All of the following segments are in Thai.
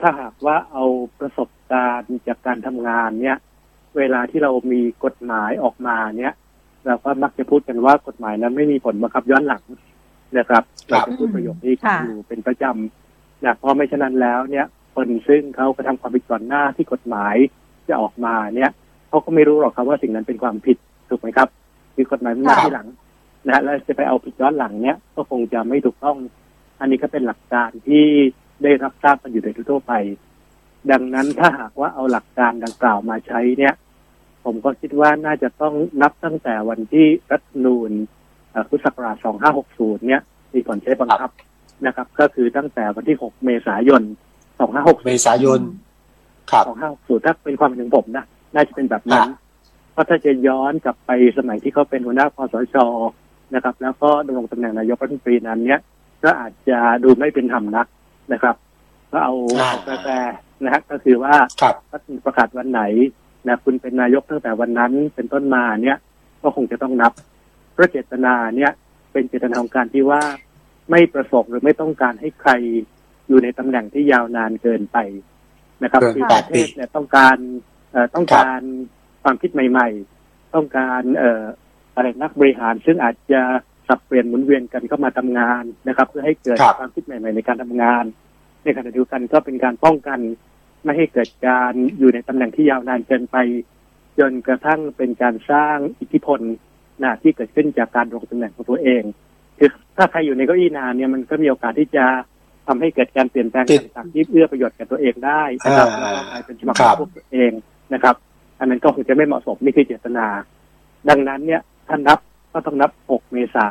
ถ้าหากว่าเอาประสบการณ์จากการทำงานเนี่ย เวลาที่เรามีกฎหมายออกมาเนี่ย เราก็มักจะพูดกันว่ากฎหมายนั้นไม่มีผลบังคับย้อนหลังนะครับครัเราบจะพูดประโยคนี้ค่ะอยู่เป็นประจำนะเพราะไม่ฉะนั้นแล้วเนี่ยคนซึ่งเขากระทำความผิดก่อนหน้าที่กฎหมายจะออกมาเนี่ยเขาก็ไม่รู้หรอกครับว่าสิ่งนั้นเป็นความผิดถูกไหมครับคือกฎหมายมันมาค่ะที่หลังนะแล้วจะไปเอาผิดย้อนหลังเนี่ยก็คงจะไม่ถูกต้อง อันนี้ก็เป็นหลักการที่ ได้รับทราบกันอยู่โดยทั่วไป ดังนั้นถ้าหากว่าเอาหลักการดังกล่าวมาใช้เนี่ย ผมก็คิดว่าน่าจะต้องนับตั้งแต่วันที่รัฐธรรมนูญเอ่อพุทธศักราช 2560 เนี่ย มีผลใช้บังคับนะครับ ก็คือตั้งแต่วันที่ 6 เมษายน 2560เมษายน ครับ 2560 ถ้าเป็นความเห็นของผมนะ น่าจะเป็นแบบนั้นอะเพราะถ้าจะย้อนกลับไปสมัยที่เขาเป็นหัวหน้าคอสชนะครับ แล้วก็ดำรงตำแหน่งนายกรัฐมนตรีนั้นเนี่ย ก็อาจจะดูไม่เป็นธรรมนัก นะครับ ก็เอาอ่าเอาแปลๆนะฮะก็คือว่าครับรัฐธรรมนูญประกาศวันไหนนะคุณเป็นนายกตั้งแต่วันนั้นเป็นต้นมาเนี่ยก็คงจะต้องนับเพราะเจตนาเนี่ย เป็นเจตนาของการที่ว่าไม่ประสงค์หรือไม่ต้องการให้ใครอยู่ในตำแหน่งที่ยาวนานเกินไปนะครับเกินคือแปปดระเทปีศเนี่ยต้องการเอ่อต้องครับการความคิดใหม่ ๆ ต้องการเอ่ออะไรนักบริหารซึ่งอาจจะ สับเปลี่ยนหมุนเวียนกันเข้ามาทำงานนะครับ เพื่อให้เกิดครับความคิดใหม่ๆในการทำงาน ในขณะเดียวกันก็เป็นการป้องกันไม่ให้เกิดการอยู่ในตำแหน่งที่ยาวนานเกินไปจนกระทั่งเป็นการสร้างอิทธิพลนะที่เกิดขึ้นจากการลงตำแหน่งของตัวเอง คือถ้าใครอยู่ในเก้าอี้นานเนี่ยมันก็มีโอกาสที่จะทำให้เกิดการเปลี่ยนแปลงติดต่างๆที่เอื้อประโยชน์กับตัวเองได้นะครับอ่าแล้วก็กลายเป็นฉบับคขรัอบงพวกตัวเองนะครับ อันนั้นก็คงจะไม่เหมาะสมนี่คือเจตนา ดังนั้นเนี่ยถ้านับ ก็ต้องนับ 6 เมษา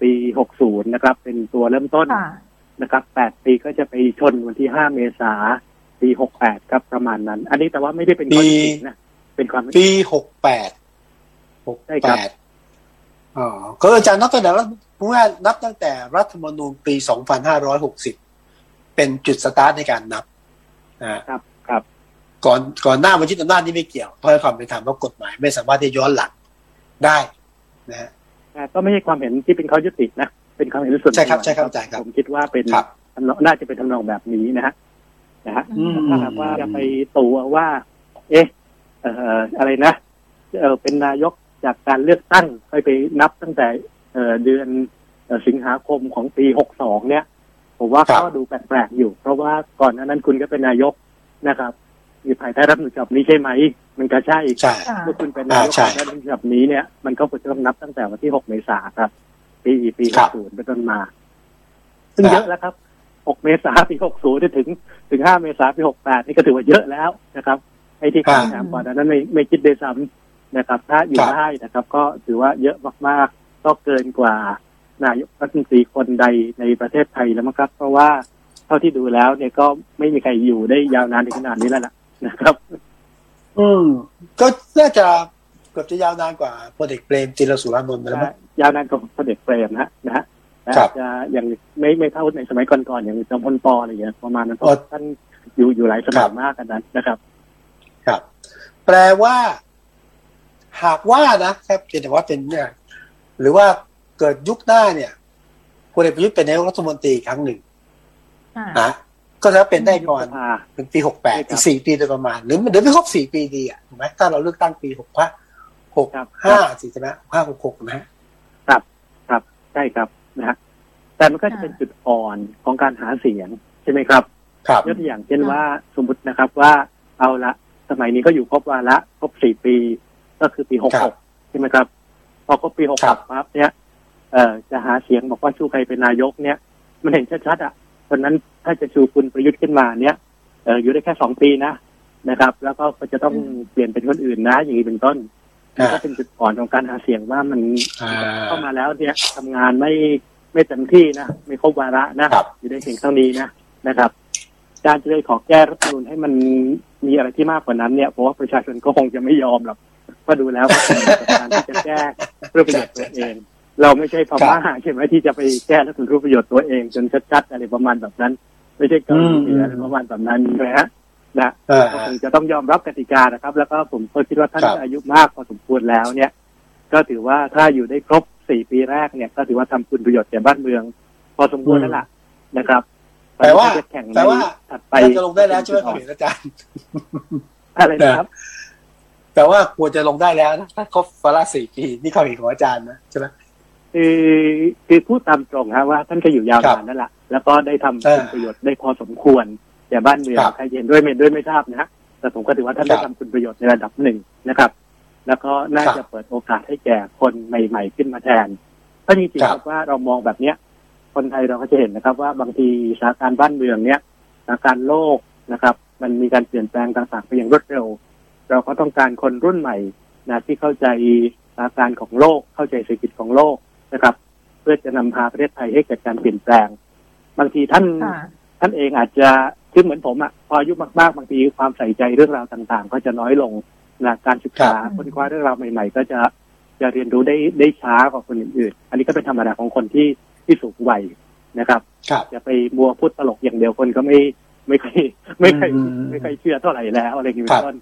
ปี 60 นะครับ เป็นตัวเริ่มต้นค่ะนะครับ 8 ปีก็จะไปชนวันที่ 5 เมษาปี 68 ครับประมาณนั้น อันนี้แต่ว่าไม่ได้เป็นข้อเท็จจริงนะ เป็นความปีหกแปดหกใช่คแปรับดอ๋อก็อาจารย์นับตั้งแต่รัฐผมว่านับตั้งแต่รัฐธรรมนูญปีสองพันห้าร้อยหกสิบเป็นจุดสตาร์ทในการนับอ่าครับครับก่อนก่อนหน้าวันที่อำนาจนี่ไม่เกี่ยวเพราะความเป็นธรรมเพราะกฎหมาย ไม่สามารถที่จะย้อนหลังได้ นะฮะแต่ก็ไม่ใช่ความเห็นที่เป็นข้อยุตินะ เป็นความเห็นส่วนตัวใช่ครับใช่ครับอาจารย์ครับ ผมคิดว่าเป็นครับทำนองน่าจะเป็นทำนองแบบนี้นะฮะนะฮะอืมถ้าหากว่าจะไปตัวว่า เอ๊ะเอ่ออะไรนะเออเป็นนายกจากการเลือกตั้งค่อยไปนับตั้งแต่เอ่อเดือนเอ่อสิงหาคมของปีหกสองเนี่ย ผมว่าครับก็ดูแปลกๆอยู่ เพราะว่าก่อนหน้านั้นคุณก็เป็นนายกนะครับ อยู่ภายใต้รัฐธรรมนูญฉบับนี้ใช่ไหม มันก็ใช่ใช่ค่ะเมื่อคุณเป็นนายกอ่าใช่ภายใต้รัฐธรรมนูญฉบับนี้เนี่ยมันก็ควรจะต้องนับตั้งแต่วันที่ 6 เมษายนครับ ปีปีครับ60เป็นต้นมา ซึ่งครับเยอะแล้วครับ 6 เมษายนปี 60ถึง ถึง 5 เมษายนปี 68 นี่ก็ถือว่าเยอะแล้วนะครับไอ้ที่ครับคำถามก่อนหนานั้นไม่ไม่คิดด้วยซ้ำนะครับ ถ้าอยู่ครับได้นะครับ ก็ถือว่าเยอะมากๆ ก็เกินกว่านายกรัฐมนตรีคนใดในประเทศไทยแล้วมั้งครับ เพราะว่าเท่าที่ดูแล้วเนี่ยก็ไม่มีใครอยู่ได้ยาวนานถึงขนาดนี้แล้วล่ะ นะครับ อืม ก็น่าจะเกือบจะยาวนานกว่าพลเอกเปรมติรสุรานนท์ไปแล้วมั้งยาวนานกว่าพลเอกเปรมนะฮะนะฮะแต่ครัอาบจจะยังไม่ไม่เท่าในสมัยก่อนๆอย่างจอมพลปออะไรอย่างเงี้ยประมาณนั้นเพอ๋อราะท่านอยู่อยู่หลายสครัมัยบมากกันนั้นนะครับ ครับ แปลว่า หากว่านะครับเพียงแต่ว่าเป็นเนี่ยหรือว่าเกิดยุคหน้าเนี่ยพลเอกประยุทธ์เป็นนายกรัฐมนตรีอีกครั้งหนึ่งค่ะนะ ก็จะเป็นได้ก่อนยุบสภาเป็นปีหกแปดใช่ครับอีกสี่ปีโดยประมาณ หรือเดี๋ยวไม่ครบสี่ปีดีอะถูกไหมถ้าเราเลือกตั้งปีหกห้าหกครับห้าสี่ใช่ไหมห้าหกหกนะฮะใช่ครับนะฮะแต่มันก็จะเป็นจุดอ่อนของการหาเสียงใช่ไหมครับครับยกตัวอย่างเช่นว่าสมมตินะครับว่าเอาละสมัยนี้ก็อยู่ครบวาระครบสี่ปี ก็คือปีหกคหรักบใช่ไหมครับ พอครบปีหกครัหบกปั๊บเนี่ยเอ่อจะหาเสียงบอกว่าชูใครเป็นนายกเนี่ย มันเห็นชัดๆอะเพ ราะฉะนั้นถ้าจะชูคุณประยุทธ์ขึ้นมาเนี่ยเอออยู่ได้แค่สองปีนะนะครับ แล้วก็จะต้องเปลี่ยนเป็นคนอื่นนะ อย่างนี้เป็นต้นมันก็เป็นจุดอ่อนของการหาเสียงว่ามันอ่าเข้ามาแล้วเนี่ยทำงานไม่ไม่เต็มที่นะไม่ครบวาระนะครับอยู่ได้เพียงเท่านี้นะนะครับ การจะได้ขอแก้รัฐธรรมนูญให้มันมีอะไรที่มากกว่านั้นเนี่ยเพราะว่าประชาชนก็คงจะไม่ยอมหรอกเพราะดูแล้วก็เป็นการที่จะแก้เพื่อประโยชน์ตัวเอง เราไม่ใช่พม่าใช่ไหมที่จะไปแก้รัฐธรรมนูญเพื่อประโยชน์ตัวเองจนชัดๆอะไรประมาณแบบนั้น ไม่ใช่เกาหลีเหนืออะไรประมาณแบบนั้นนะฮะนะอ่าก็คงจะต้องยอมรับกติกานะครับ แล้วก็ผมก็คิดว่าท่านครับอายุมากพอสมควรแล้วเนี่ย ก็ถือว่าถ้าอยู่ได้ครบสี่ปีแรกเนี่ย ก็ถือว่าทำคุณประโยชน์แก่บ้านเมือง พอสมควรแล้วล่ะนะครับไปแปลว่าจะแข่งแปลว่าถัดไปน่าจะลงได้แล้วใช่ไหมความเห็นอาจารย์อะไรนะครับแปลว่าควรจะลงได้แล้วนะถ้าครบวาระสี่ปีนี่ความเห็นของอาจารย์นะใช่ไหม คือคือพูดตามตรงฮะว่าท่านก็อยู่ยาวครับนานนั่นแหละแล้วก็ได้ทำเออคุณประโยชน์ได้พอสมควรแต่บ้านเมืองครับใครเห็นด้วยไม่เห็นด้วยไม่ทราบนะฮะแต่ผมก็ถือว่าท่านได้ครัทำบคุณประโยชน์ในระดับหนึ่งนะครับ แล้วก็น่าครับจะเปิดโอกาสให้แก่คนใหม่ ๆ ขึ้นมาแทนเพราะจริงๆคครับรับว่าเรามองแบบเนี้ย คนไทยเราก็จะเห็นนะครับ ว่าบางทีสถานการณ์บ้านเมืองเนี้ยสถานการณ์โลกนะครับ มันมีการเปลี่ยนแปลงต่างๆไปอย่างรวดเร็ว เราก็ต้องการคนรุ่นใหม่นะที่เข้าใจสถานการณ์ของโลก เข้าใจเศรษฐกิจของโลก นะครับ เพื่อจะนำพาประเทศไทยให้เกิดการเปลี่ยนแปลง บางทีท่านค่ะท่านเองอาจจะคือเหมือนผมอะพออายุมากๆ บางทีความใส่ใจเรื่องราวต่างๆ ก็จะน้อยลงนะการศึกษาครับค้นคว้าเรื่องราวใหม่ ๆ ก็จะจะเรียนรู้ได้ได้ช้ากว่าคนอื่นๆ อันนี้ก็เป็นธรรมดาของคนที่ที่สูงวัยนะครับครับจะไปมัวพูดตลกอย่างเดียวคนก็ไม่ไม่ค่อยไม่ค่อยอืมไม่ค่อยเชื่อเท่าไหร่แล้วอะไรอย่างนี้ครัเป็นบต้น